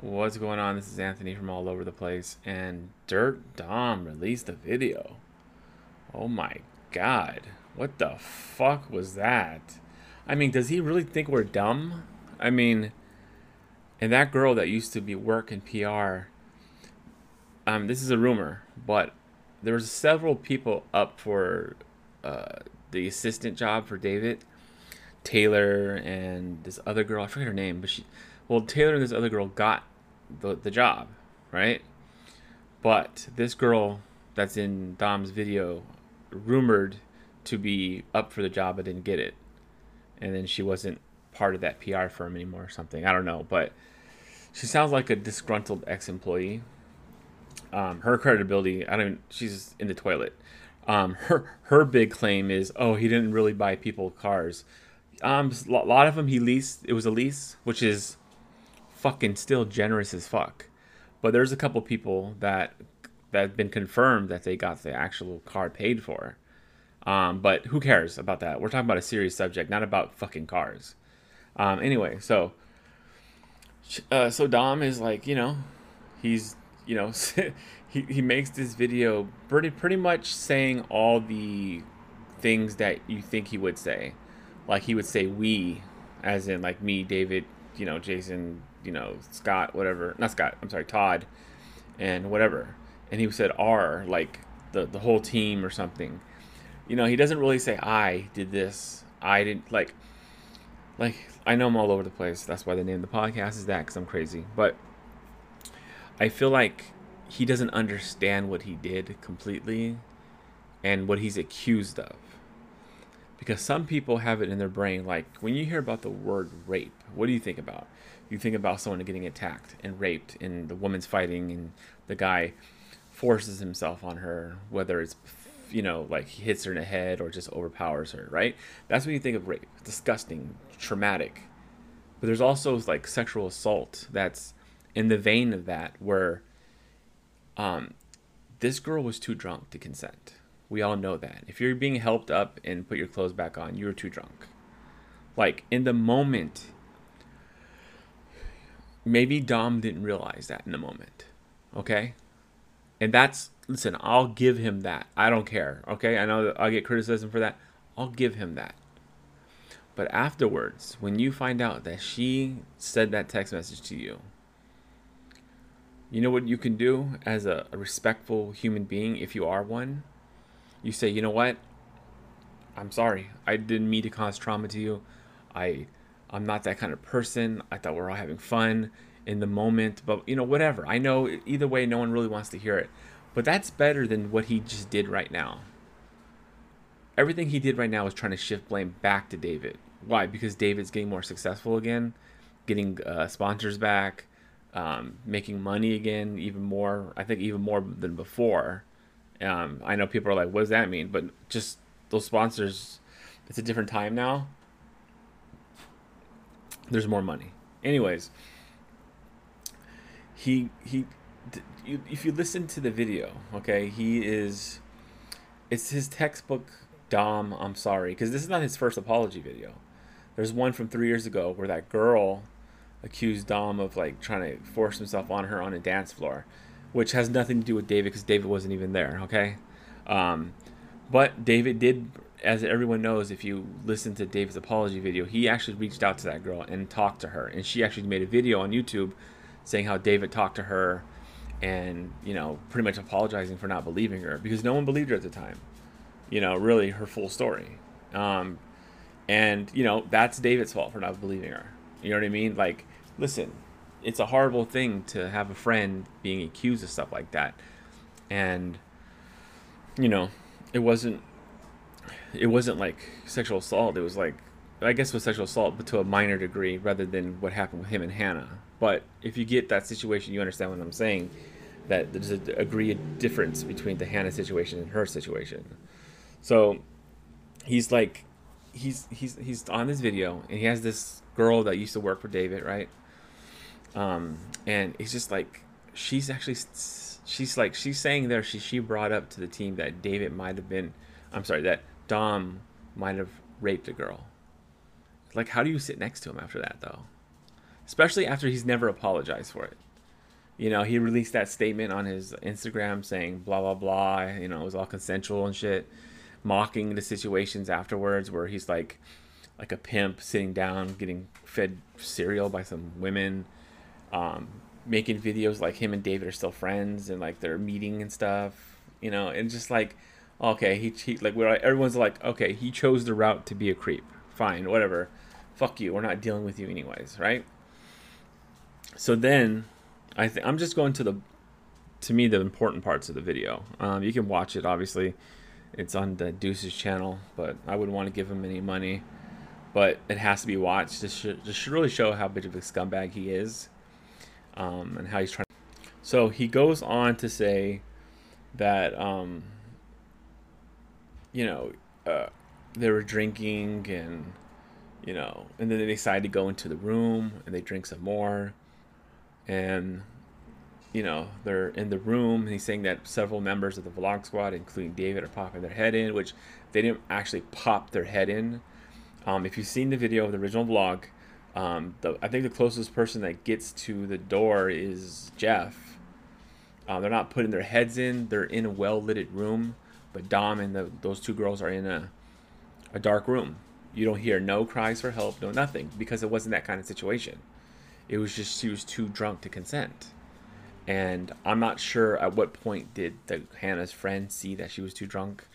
What's going on? This is Anthony from all over the place, and Dirt Dom released a video. Oh my god. What the fuck was that? I mean, does he really think we're dumb? I mean, and that girl that used to be working PR, um, this is a rumor, but there was several people up for uh, the assistant job for David. Taylor and this other girl, I forget her name, but she, well, Taylor and this other girl got the, the job, right? But this girl that's in Dom's video, rumored to be up for the job but didn't get it. And then she wasn't part of that PR firm anymore or something. I don't know. But she sounds like a disgruntled ex employee. Um, her credibility, I don't she's in the toilet. Um, her her big claim is, oh, he didn't really buy people cars. Um, a lot of them he leased. It was a lease, which is fucking still generous as fuck. But there's a couple people that that have been confirmed that they got the actual car paid for. Um, but who cares about that? We're talking about a serious subject, not about fucking cars. Um, anyway, so uh, so Dom is like, you know, he's you know he, he makes this video pretty pretty much saying all the things that you think he would say. Like he would say we, as in like me, David, you know, Jason, you know, Scott, whatever. Not Scott. I'm sorry, Todd, and whatever. And he said R, like the the whole team or something. You know, he doesn't really say I did this. I didn't like. Like I know I'm all over the place. That's why the name of the podcast is that because I'm crazy. But I feel like he doesn't understand what he did completely, and what he's accused of because some people have it in their brain like when you hear about the word rape what do you think about you think about someone getting attacked and raped and the woman's fighting and the guy forces himself on her whether it's you know like he hits her in the head or just overpowers her right that's when you think of rape disgusting traumatic but there's also like sexual assault that's in the vein of that where um this girl was too drunk to consent we all know that. If you're being helped up and put your clothes back on, you were too drunk. Like in the moment, maybe Dom didn't realize that in the moment. Okay? And that's, listen, I'll give him that. I don't care. Okay? I know I'll get criticism for that. I'll give him that. But afterwards, when you find out that she said that text message to you, you know what you can do as a, a respectful human being if you are one? you say, you know what? I'm sorry. I didn't mean to cause trauma to you. I I'm not that kind of person. I thought we are all having fun in the moment, but you know, whatever. I know either way no one really wants to hear it. But that's better than what he just did right now. Everything he did right now is trying to shift blame back to David. Why? Because David's getting more successful again, getting uh, sponsors back, um, making money again, even more. I think even more than before um, I know people are like, what does that mean? But just those sponsors, it's a different time now. There's more money. Anyways, he he, if you listen to the video, okay, he is, it's his textbook Dom. I'm sorry, because this is not his first apology video. There's one from three years ago where that girl accused Dom of like trying to force himself on her on a dance floor which has nothing to do with David because David wasn't even there. Okay, um, but David did, as everyone knows, if you listen to David's apology video, he actually reached out to that girl and talked to her, and she actually made a video on YouTube saying how David talked to her and you know pretty much apologizing for not believing her because no one believed her at the time. You know, really her full story. Um, and you know that's David's fault for not believing her. You know what I mean? Like, listen, it's a horrible thing to have a friend being accused of stuff like that and you know it wasn't it wasn't like sexual assault. It was like i guess it was sexual assault but to a minor degree rather than what happened with him and hannah. But if you get that situation you understand what i'm saying that there's a degree of difference between the hannah situation and her situation. So he's like he's he's he's on this video and he has this girl that used to work for david right? Um, and he's just like she's actually she's like she's saying there she she brought up to the team that David might have been I'm sorry that Dom might have raped a girl. Like how do you sit next to him after that though? especially after he's never apologized for it. You know, he released that statement on his Instagram saying blah blah blah. You know, it was all consensual and shit, mocking the situations afterwards where he's like, like a pimp sitting down getting fed cereal by some women, um, making videos like him and David are still friends and like they're meeting and stuff. You know, and just like, okay, he, he like we're everyone's like, okay, he chose the route to be a creep. Fine, whatever. Fuck you. We're not dealing with you anyways, right? So then I th- I'm just going to the to me the important parts of the video. Um, you can watch it obviously. It's on the Deuces channel, but I wouldn't want to give him any money. But it has to be watched. This should, this should really show how big of a scumbag he is, um, and how he's trying. So he goes on to say that um, you know uh, they were drinking and you know, and then they decide to go into the room and they drink some more. And you know they're in the room he's saying that several members of the vlog squad including david are popping their head in which they didn't actually pop their head in. Um, if you've seen the video of the original vlog um, the, i think the closest person that gets to the door is jeff. Uh, they're not putting their heads in. They're in a well-lit room but dom and the, those two girls are in a, a dark room you don't hear no cries for help no nothing because it wasn't that kind of situation it was just she was too drunk to consent. And I'm not sure at what point did the Hannah's friend see that she was too drunk.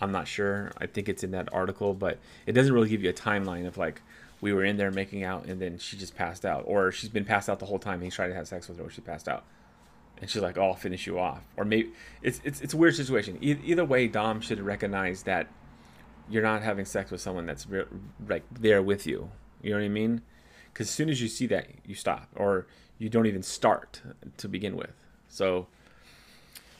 I'm not sure. I think it's in that article, but it doesn't really give you a timeline of like we were in there making out and then she just passed out, or she's been passed out the whole time. He's trying to have sex with her, or she passed out, and she's like, "Oh, I'll finish you off," or maybe it's it's it's a weird situation. E- either way, Dom should recognize that you're not having sex with someone that's re- like there with you. You know what I mean? because as soon as you see that you stop or you don't even start to begin with so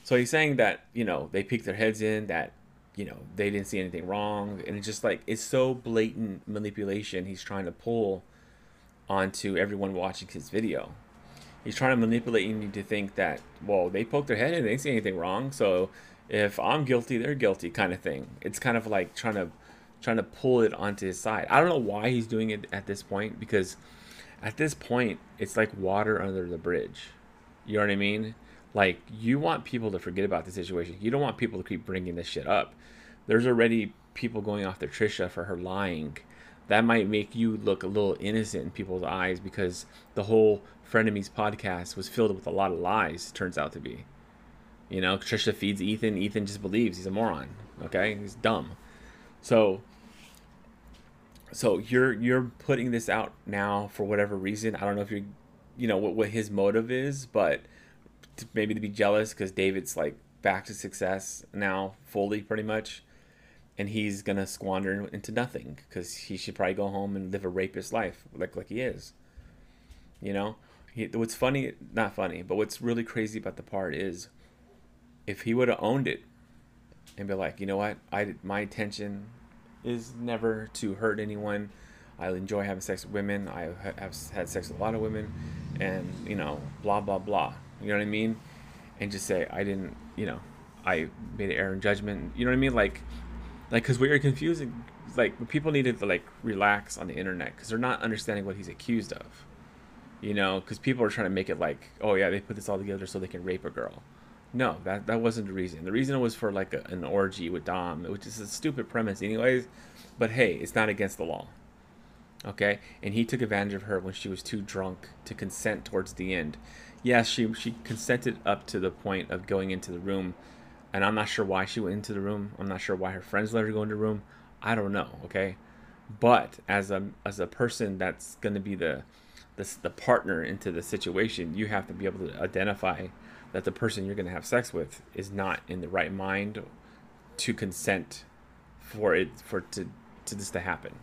so he's saying that you know they peek their heads in that you know they didn't see anything wrong and it's just like it's so blatant manipulation he's trying to pull onto everyone watching his video he's trying to manipulate you to think that well they poked their head in and they didn't see anything wrong so if i'm guilty they're guilty kind of thing it's kind of like trying to trying to pull it onto his side. I don't know why he's doing it at this point because at this point it's like water under the bridge. You know what I mean? Like you want people to forget about the situation. You don't want people to keep bringing this shit up. There's already people going after Trisha for her lying. That might make you look a little innocent in people's eyes because the whole Frenemies podcast was filled with a lot of lies. Turns out to be. You know, Trisha feeds Ethan. Ethan just believes he's a moron. Okay, he's dumb. So so you're you're putting this out now for whatever reason. I don't know if you're, you know, what what his motive is, but maybe to be jealous because David's like back to success now fully, pretty much, and he's gonna squander into nothing because he should probably go home and live a rapist life like like he is. You know, he, what's funny, not funny, but what's really crazy about the part is, if he would have owned it, and be like, you know what, I my intention is never to hurt anyone. I enjoy having sex with women. I have had sex with a lot of women, and you know, blah blah blah. You know what I mean? And just say I didn't. You know, I made an error in judgment. You know what I mean? Like, like because we are confusing. Like people needed to like relax on the internet because they're not understanding what he's accused of. You know, because people are trying to make it like, oh yeah, they put this all together so they can rape a girl. No, that that wasn't the reason. The reason was for like a, an orgy with Dom, which is a stupid premise, anyways. But hey, it's not against the law. Okay, and he took advantage of her when she was too drunk to consent towards the end. Yes, she she consented up to the point of going into the room, and I'm not sure why she went into the room. I'm not sure why her friends let her go into the room. I don't know. Okay, but as a as a person that's going to be the the the partner into the situation, you have to be able to identify that the person you're going to have sex with is not in the right mind to consent for it for to to this to happen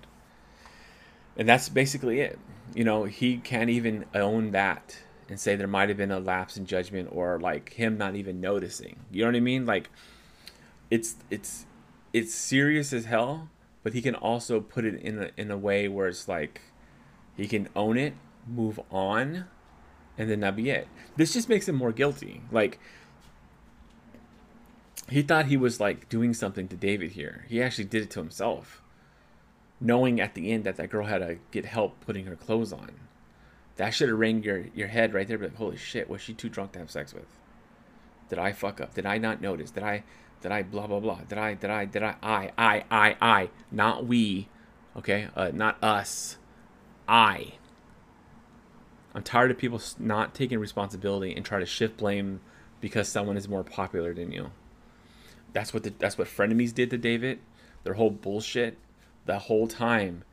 and that's basically it you know he can't even own that and say there might have been a lapse in judgment or like him not even noticing you know what i mean like it's it's it's serious as hell but he can also put it in a, in a way where it's like he can own it move on and then that be it. This just makes him more guilty. Like he thought he was like doing something to David here. He actually did it to himself, knowing at the end that that girl had to get help putting her clothes on. That should have rang your, your head right there. Be like, holy shit, was she too drunk to have sex with? Did I fuck up? Did I not notice? Did I, did I blah, blah, blah? Did I, did I, did I, I, I, I, I, not we, okay? Uh, not us, I. I'm tired of people not taking responsibility and try to shift blame because someone is more popular than you. That's what the, that's what frenemies did to David. Their whole bullshit. The whole time,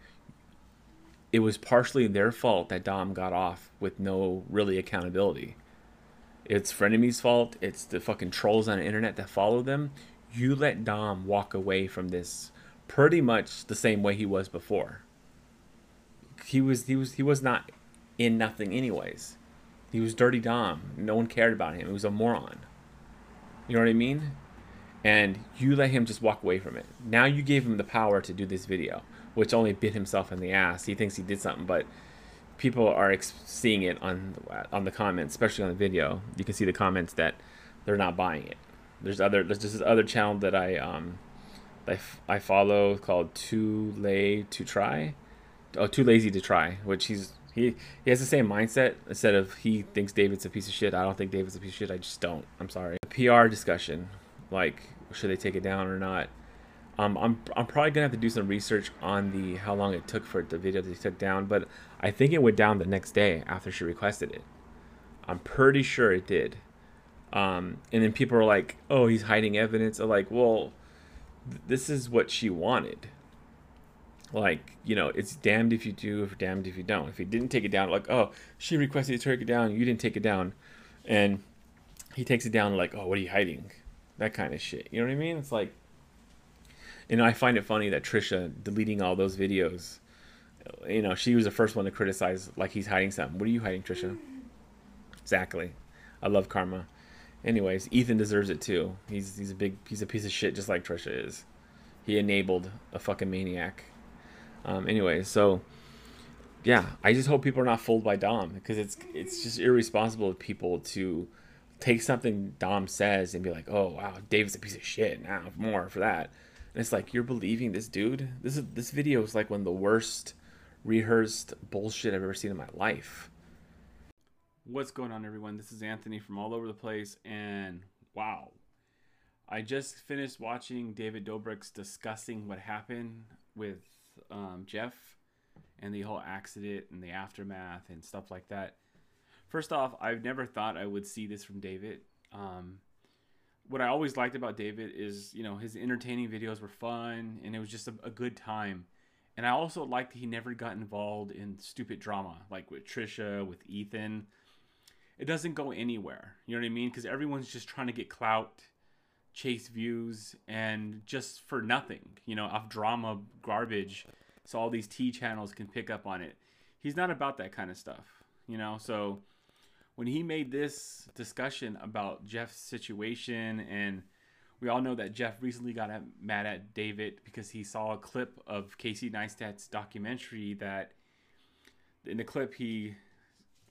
it was partially their fault that Dom got off with no really accountability. It's frenemies' fault. It's the fucking trolls on the internet that follow them. You let Dom walk away from this pretty much the same way he was before. He was he was he was not in nothing anyways. He was dirty Dom. No one cared about him. He was a moron. You know what I mean? And you let him just walk away from it. Now you gave him the power to do this video, which only bit himself in the ass. He thinks he did something, but people are ex- seeing it on on the comments, especially on the video. You can see the comments that they're not buying it. There's other there's this other channel that I um I, f- I follow called Too Late to Try. Oh, Too Lazy to Try, which he's he he has the same mindset. Instead of he thinks David's a piece of shit, I don't think David's a piece of shit. I just don't. I'm sorry. The PR discussion, like should they take it down or not? Um, I'm I'm probably gonna have to do some research on the how long it took for the video to be took down, but I think it went down the next day after she requested it. I'm pretty sure it did. Um, and then people are like, "Oh, he's hiding evidence." I'm like, well, th- this is what she wanted like you know it's damned if you do if damned if you don't if he didn't take it down like oh she requested to take it down you didn't take it down and he takes it down like oh what are you hiding that kind of shit you know what i mean it's like know i find it funny that trisha deleting all those videos you know she was the first one to criticize like he's hiding something. What are you hiding trisha? Exactly. I love karma. Anyways ethan deserves it too. He's he's a big he's a piece of shit just like trisha is. He enabled a fucking maniac. Um, anyway, so yeah, I just hope people are not fooled by Dom because it's it's just irresponsible of people to take something Dom says and be like, oh wow, Dave's a piece of shit. Now more for that, and it's like you're believing this dude. This is this video is like one of the worst rehearsed bullshit I've ever seen in my life. What's going on, everyone? This is Anthony from all over the place, and wow, I just finished watching David Dobrik's discussing what happened with um, Jeff and the whole accident and the aftermath and stuff like that. First off, I've never thought I would see this from David. Um, what I always liked about David is, you know, his entertaining videos were fun and it was just a, a good time. And I also liked he never got involved in stupid drama like with Trisha, with Ethan. It doesn't go anywhere. You know what I mean? Because everyone's just trying to get clout chase views and just for nothing, you know, off drama garbage. So all these T channels can pick up on it. He's not about that kind of stuff, you know. So when he made this discussion about Jeff's situation, and we all know that Jeff recently got mad at David because he saw a clip of Casey Neistat's documentary that in the clip he,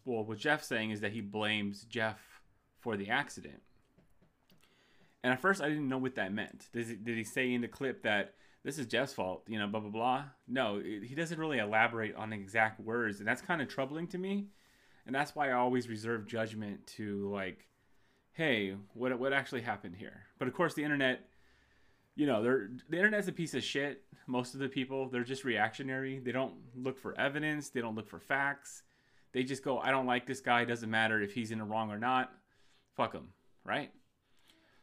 well, what Jeff's saying is that he blames Jeff for the accident and at first, I didn't know what that meant. Did he, did he say in the clip that this is Jeff's fault, you know, blah, blah, blah? No, it, he doesn't really elaborate on exact words. And that's kind of troubling to me. And that's why I always reserve judgment to, like, hey, what, what actually happened here? But of course, the internet, you know, they're, the internet's a piece of shit. Most of the people, they're just reactionary. They don't look for evidence, they don't look for facts. They just go, I don't like this guy. Doesn't matter if he's in the wrong or not. Fuck him, right?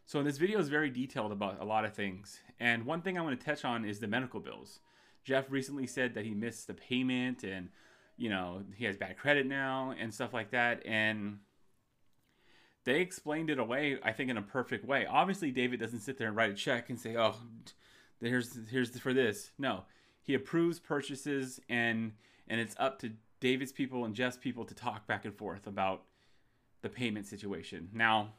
So this video is very detailed about a lot of things. And one thing I want to touch on is the medical bills. Jeff recently said that he missed the payment and, you know, he has bad credit now and stuff like that. And they explained it away, I think, in a perfect way. Obviously, David doesn't sit there and write a check and say, oh, here's, here's for this. No, he approves purchases and, and it's up to David's people and Jeff's people to talk back and forth about the payment situation. Now,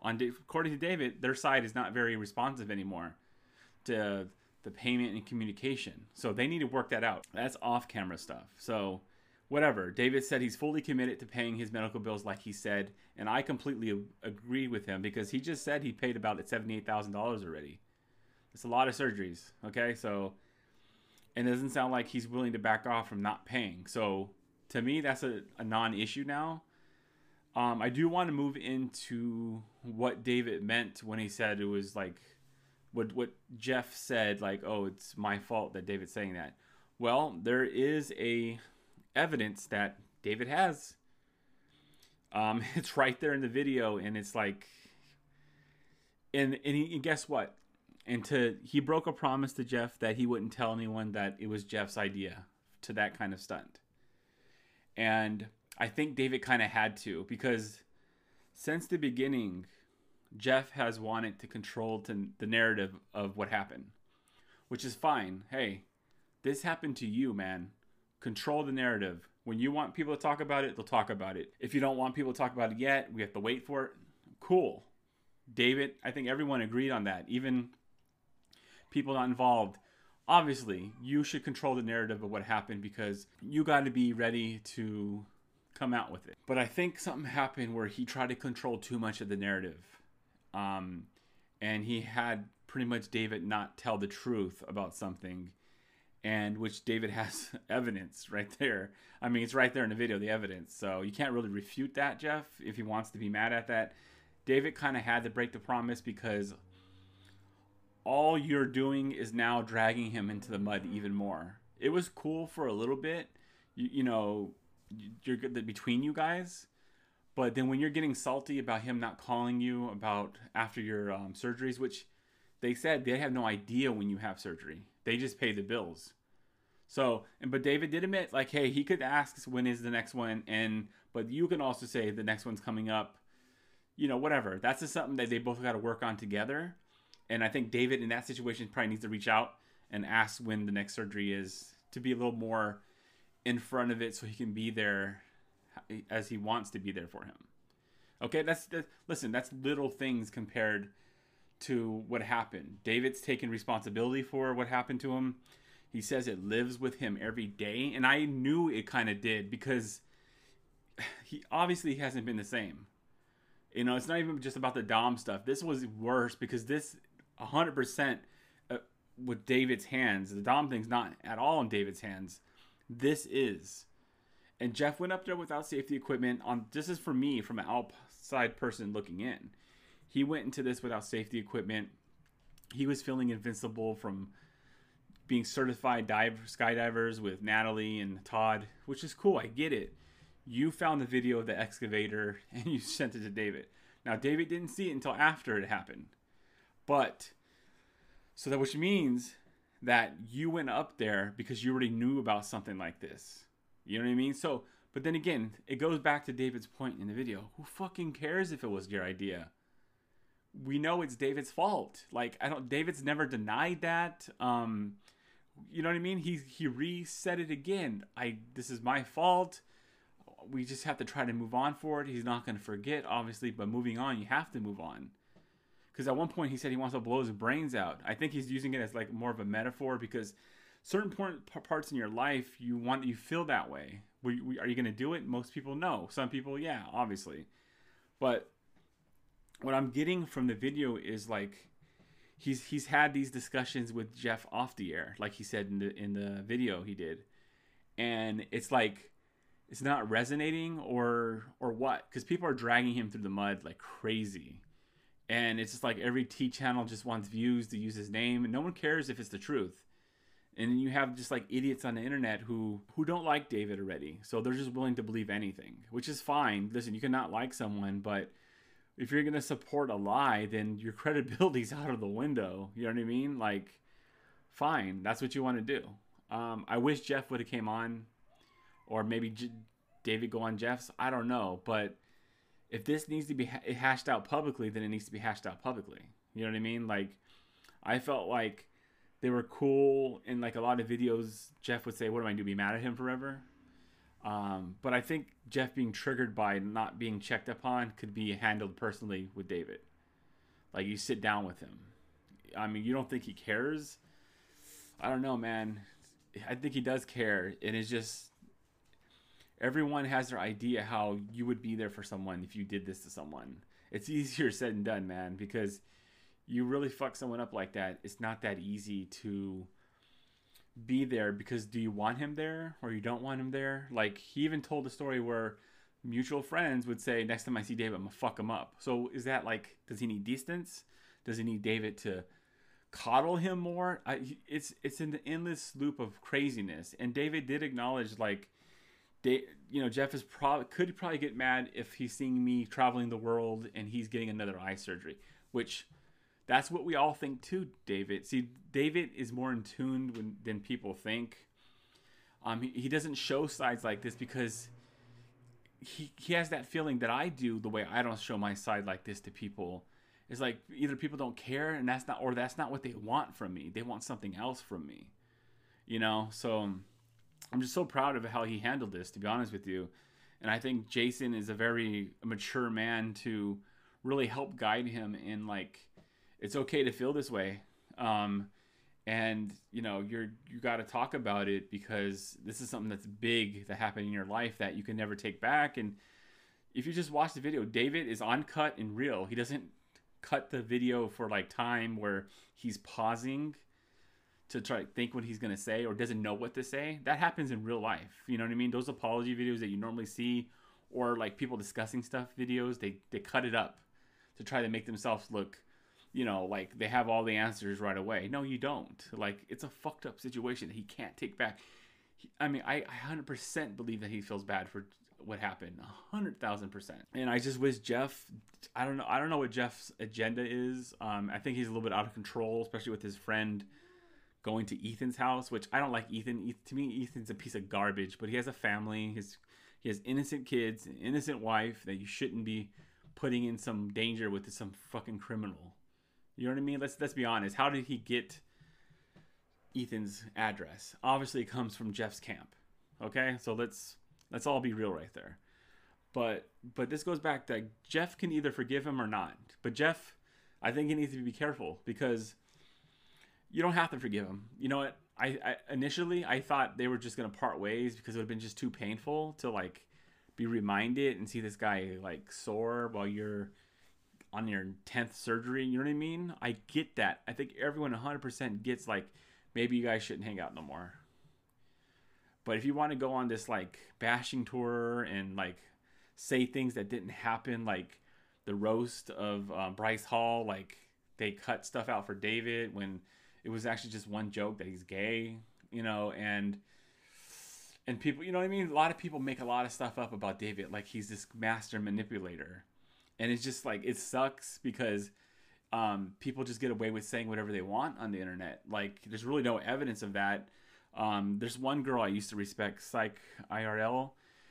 on according to David, their side is not very responsive anymore to the payment and communication. So they need to work that out. That's off camera stuff. So whatever. David said he's fully committed to paying his medical bills like he said, and I completely agree with him because he just said he paid about $78,000 already. It's a lot of surgeries, okay? So and it doesn't sound like he's willing to back off from not paying. So to me, that's a, a non issue now. Um, I do want to move into what David meant when he said it was like what what Jeff said, like, oh, it's my fault that David's saying that. Well, there is a evidence that David has. Um, it's right there in the video, and it's like, and and, he, and guess what? And to he broke a promise to Jeff that he wouldn't tell anyone that it was Jeff's idea to that kind of stunt. And I think David kind of had to because since the beginning, Jeff has wanted to control to the narrative of what happened, which is fine. Hey, this happened to you, man. Control the narrative. When you want people to talk about it, they'll talk about it. If you don't want people to talk about it yet, we have to wait for it. Cool. David, I think everyone agreed on that. Even people not involved. Obviously, you should control the narrative of what happened because you got to be ready to come out with it. But I think something happened where he tried to control too much of the narrative. Um, and he had pretty much David not tell the truth about something and which David has evidence right there. I mean, it's right there in the video, the evidence. So you can't really refute that, Jeff, if he wants to be mad at that. David kind of had to break the promise because all you're doing is now dragging him into the mud even more. It was cool for a little bit, you, you know, you're good between you guys, but then when you're getting salty about him not calling you about after your um, surgeries, which they said they have no idea when you have surgery, they just pay the bills. So, and but David did admit, like, hey, he could ask when is the next one, and but you can also say the next one's coming up. You know, whatever. That's just something that they both got to work on together. And I think David in that situation probably needs to reach out and ask when the next surgery is to be a little more in front of it so he can be there as he wants to be there for him. Okay, that's that, listen, that's little things compared to what happened. David's taken responsibility for what happened to him. He says it lives with him every day, and I knew it kind of did because he obviously hasn't been the same. You know, it's not even just about the Dom stuff. This was worse because this 100% uh, with David's hands. The Dom thing's not at all in David's hands. This is. And Jeff went up there without safety equipment on this is for me from an outside person looking in. He went into this without safety equipment. He was feeling invincible from being certified dive skydivers with Natalie and Todd, which is cool. I get it. You found the video of the excavator and you sent it to David. Now David didn't see it until after it happened. But so that which means that you went up there because you already knew about something like this. You know what I mean? So, but then again, it goes back to David's point in the video. Who fucking cares if it was your idea? We know it's David's fault. Like I don't David's never denied that. Um you know what I mean? He he reset it again. I this is my fault. We just have to try to move on for it. He's not going to forget obviously, but moving on, you have to move on because at one point he said he wants to blow his brains out. I think he's using it as like more of a metaphor because certain important parts in your life you want you feel that way. Are you going to do it? Most people no. Some people, yeah, obviously. But what I'm getting from the video is like he's he's had these discussions with Jeff off the air, like he said in the in the video he did, and it's like it's not resonating or or what because people are dragging him through the mud like crazy and it's just like every T channel just wants views to use his name, and no one cares if it's the truth. And then you have just like idiots on the internet who who don't like David already, so they're just willing to believe anything, which is fine. Listen, you cannot like someone, but if you're gonna support a lie, then your credibility's out of the window. You know what I mean? Like, fine, that's what you want to do. Um, I wish Jeff would have came on, or maybe J- David go on Jeff's. I don't know, but if this needs to be hashed out publicly, then it needs to be hashed out publicly. You know what I mean? Like, I felt like they were cool in like a lot of videos. Jeff would say, "What am I going to be mad at him forever?" Um, but I think Jeff being triggered by not being checked upon could be handled personally with David. Like you sit down with him. I mean, you don't think he cares? I don't know, man. I think he does care, and it's just everyone has their idea how you would be there for someone if you did this to someone. It's easier said than done, man, because you really fuck someone up like that. It's not that easy to be there because do you want him there or you don't want him there? Like he even told a story where mutual friends would say, "Next time I see David, I'm gonna fuck him up." So is that like, does he need distance? Does he need David to coddle him more? I, it's it's an endless loop of craziness. And David did acknowledge like, you know, Jeff is probably could probably get mad if he's seeing me traveling the world and he's getting another eye surgery, which that's what we all think too, David. See, David is more in tune when, than people think. Um, he, he doesn't show sides like this because he he has that feeling that I do the way I don't show my side like this to people. It's like either people don't care and that's not or that's not what they want from me. They want something else from me. You know, so I'm just so proud of how he handled this to be honest with you. And I think Jason is a very mature man to really help guide him in like it's okay to feel this way. Um, and you know you're you got to talk about it because this is something that's big that happened in your life that you can never take back and if you just watch the video david is uncut and real he doesn't cut the video for like time where he's pausing to try to think what he's going to say or doesn't know what to say that happens in real life you know what i mean those apology videos that you normally see or like people discussing stuff videos they they cut it up to try to make themselves look you know, like they have all the answers right away. No, you don't. Like it's a fucked up situation that he can't take back. He, I mean, I, I 100% believe that he feels bad for what happened. 100,000%. And I just wish Jeff, I don't know, I don't know what Jeff's agenda is. Um, I think he's a little bit out of control, especially with his friend going to Ethan's house, which I don't like Ethan. To me, Ethan's a piece of garbage, but he has a family. His, he has innocent kids, an innocent wife that you shouldn't be putting in some danger with some fucking criminal. You know what I mean? Let's let's be honest. How did he get Ethan's address? Obviously, it comes from Jeff's camp. Okay, so let's let's all be real right there. But but this goes back that Jeff can either forgive him or not. But Jeff, I think he needs to be careful because you don't have to forgive him. You know what? I, I initially I thought they were just gonna part ways because it would have been just too painful to like be reminded and see this guy like sore while you're on your 10th surgery. You know what I mean? I get that. I think everyone 100% gets like, maybe you guys shouldn't hang out no more. But if you want to go on this like bashing tour and like say things that didn't happen, like the roast of um, Bryce Hall, like they cut stuff out for David when it was actually just one joke that he's gay, you know, and and people, you know what I mean? A lot of people make a lot of stuff up about David, like he's this master manipulator and it's just like it sucks because um, people just get away with saying whatever they want on the internet. Like there's really no evidence of that. Um, there's one girl I used to respect, Psych IRL.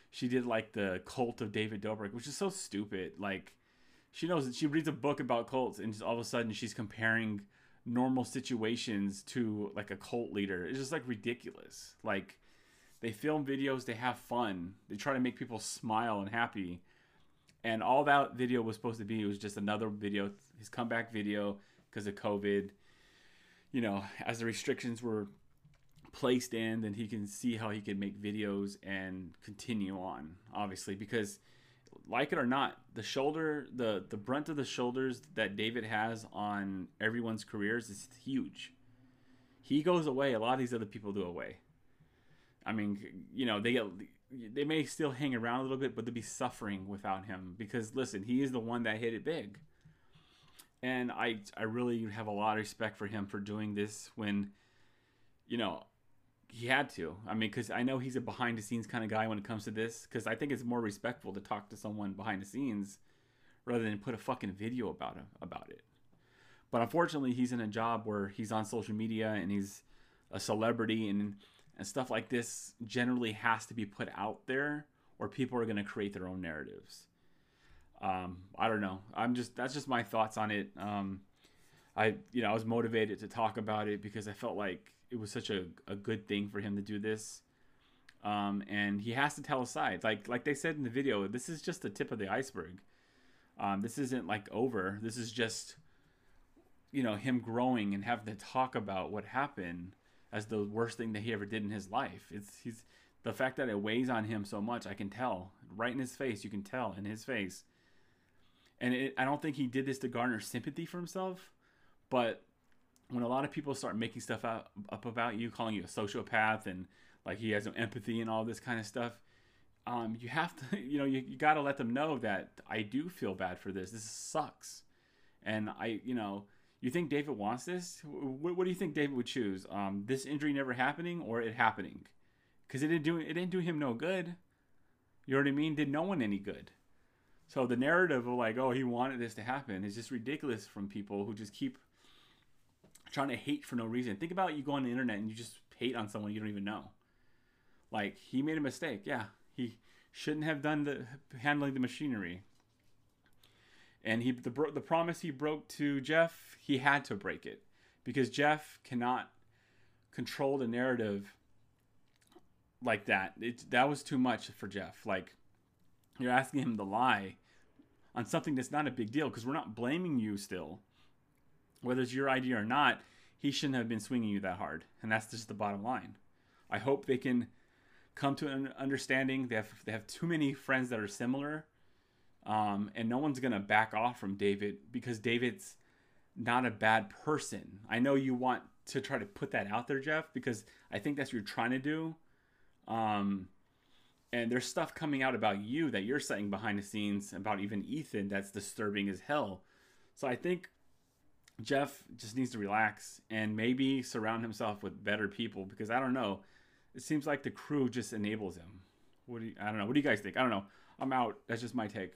She did like the cult of David Dobrik, which is so stupid. Like she knows that she reads a book about cults, and just all of a sudden she's comparing normal situations to like a cult leader. It's just like ridiculous. Like they film videos, they have fun, they try to make people smile and happy and all that video was supposed to be was just another video, his comeback video because of COVID. You know, as the restrictions were placed in, then he can see how he can make videos and continue on. Obviously, because like it or not, the shoulder, the the brunt of the shoulders that David has on everyone's careers is huge. He goes away, a lot of these other people do away. I mean, you know, they get they may still hang around a little bit, but they'll be suffering without him because listen, he is the one that hit it big. And I I really have a lot of respect for him for doing this when you know, he had to. I mean, because I know he's a behind the scenes kind of guy when it comes to this. Because I think it's more respectful to talk to someone behind the scenes rather than put a fucking video about him about it. But unfortunately, he's in a job where he's on social media and he's a celebrity, and and stuff like this generally has to be put out there or people are going to create their own narratives. Um, i don't know. I'm just that's just my thoughts on it. Um, i you know i was motivated to talk about it because i felt like it was such a, a good thing for him to do this. Um, and he has to tell a side. Like like they said in the video this is just the tip of the iceberg. Um, this isn't like over. This is just you know him growing and having to talk about what happened as the worst thing that he ever did in his life. It's he's the fact that it weighs on him so much. I can tell right in his face. You can tell in his face. And it, I don't think he did this to garner sympathy for himself, but when a lot of people start making stuff out, up about you, calling you a sociopath and like he has no empathy and all this kind of stuff, um, you have to, you know, you, you got to let them know that I do feel bad for this. This sucks. And I, you know, you think David wants this? What, what do you think David would choose? Um, this injury never happening or it happening? Because it didn't do it didn't do him no good. You know what I mean? Did no one any good. So the narrative of like, oh, he wanted this to happen is just ridiculous from people who just keep trying to hate for no reason. Think about you go on the internet and you just hate on someone you don't even know. Like he made a mistake. Yeah, he shouldn't have done the handling the machinery. And he the the promise he broke to Jeff, he had to break it because Jeff cannot control the narrative like that. It that was too much for Jeff. Like you're asking him to lie on something that's not a big deal because we're not blaming you still. Whether it's your idea or not, he shouldn't have been swinging you that hard, and that's just the bottom line. I hope they can come to an understanding. They have they have too many friends that are similar, um, and no one's gonna back off from David because David's not a bad person. I know you want to try to put that out there, Jeff, because I think that's what you're trying to do. Um, and there's stuff coming out about you that you're saying behind the scenes about even Ethan that's disturbing as hell. So I think Jeff just needs to relax and maybe surround himself with better people because I don't know it seems like the crew just enables him. What do you, I don't know. What do you guys think? I don't know. I'm out. That's just my take.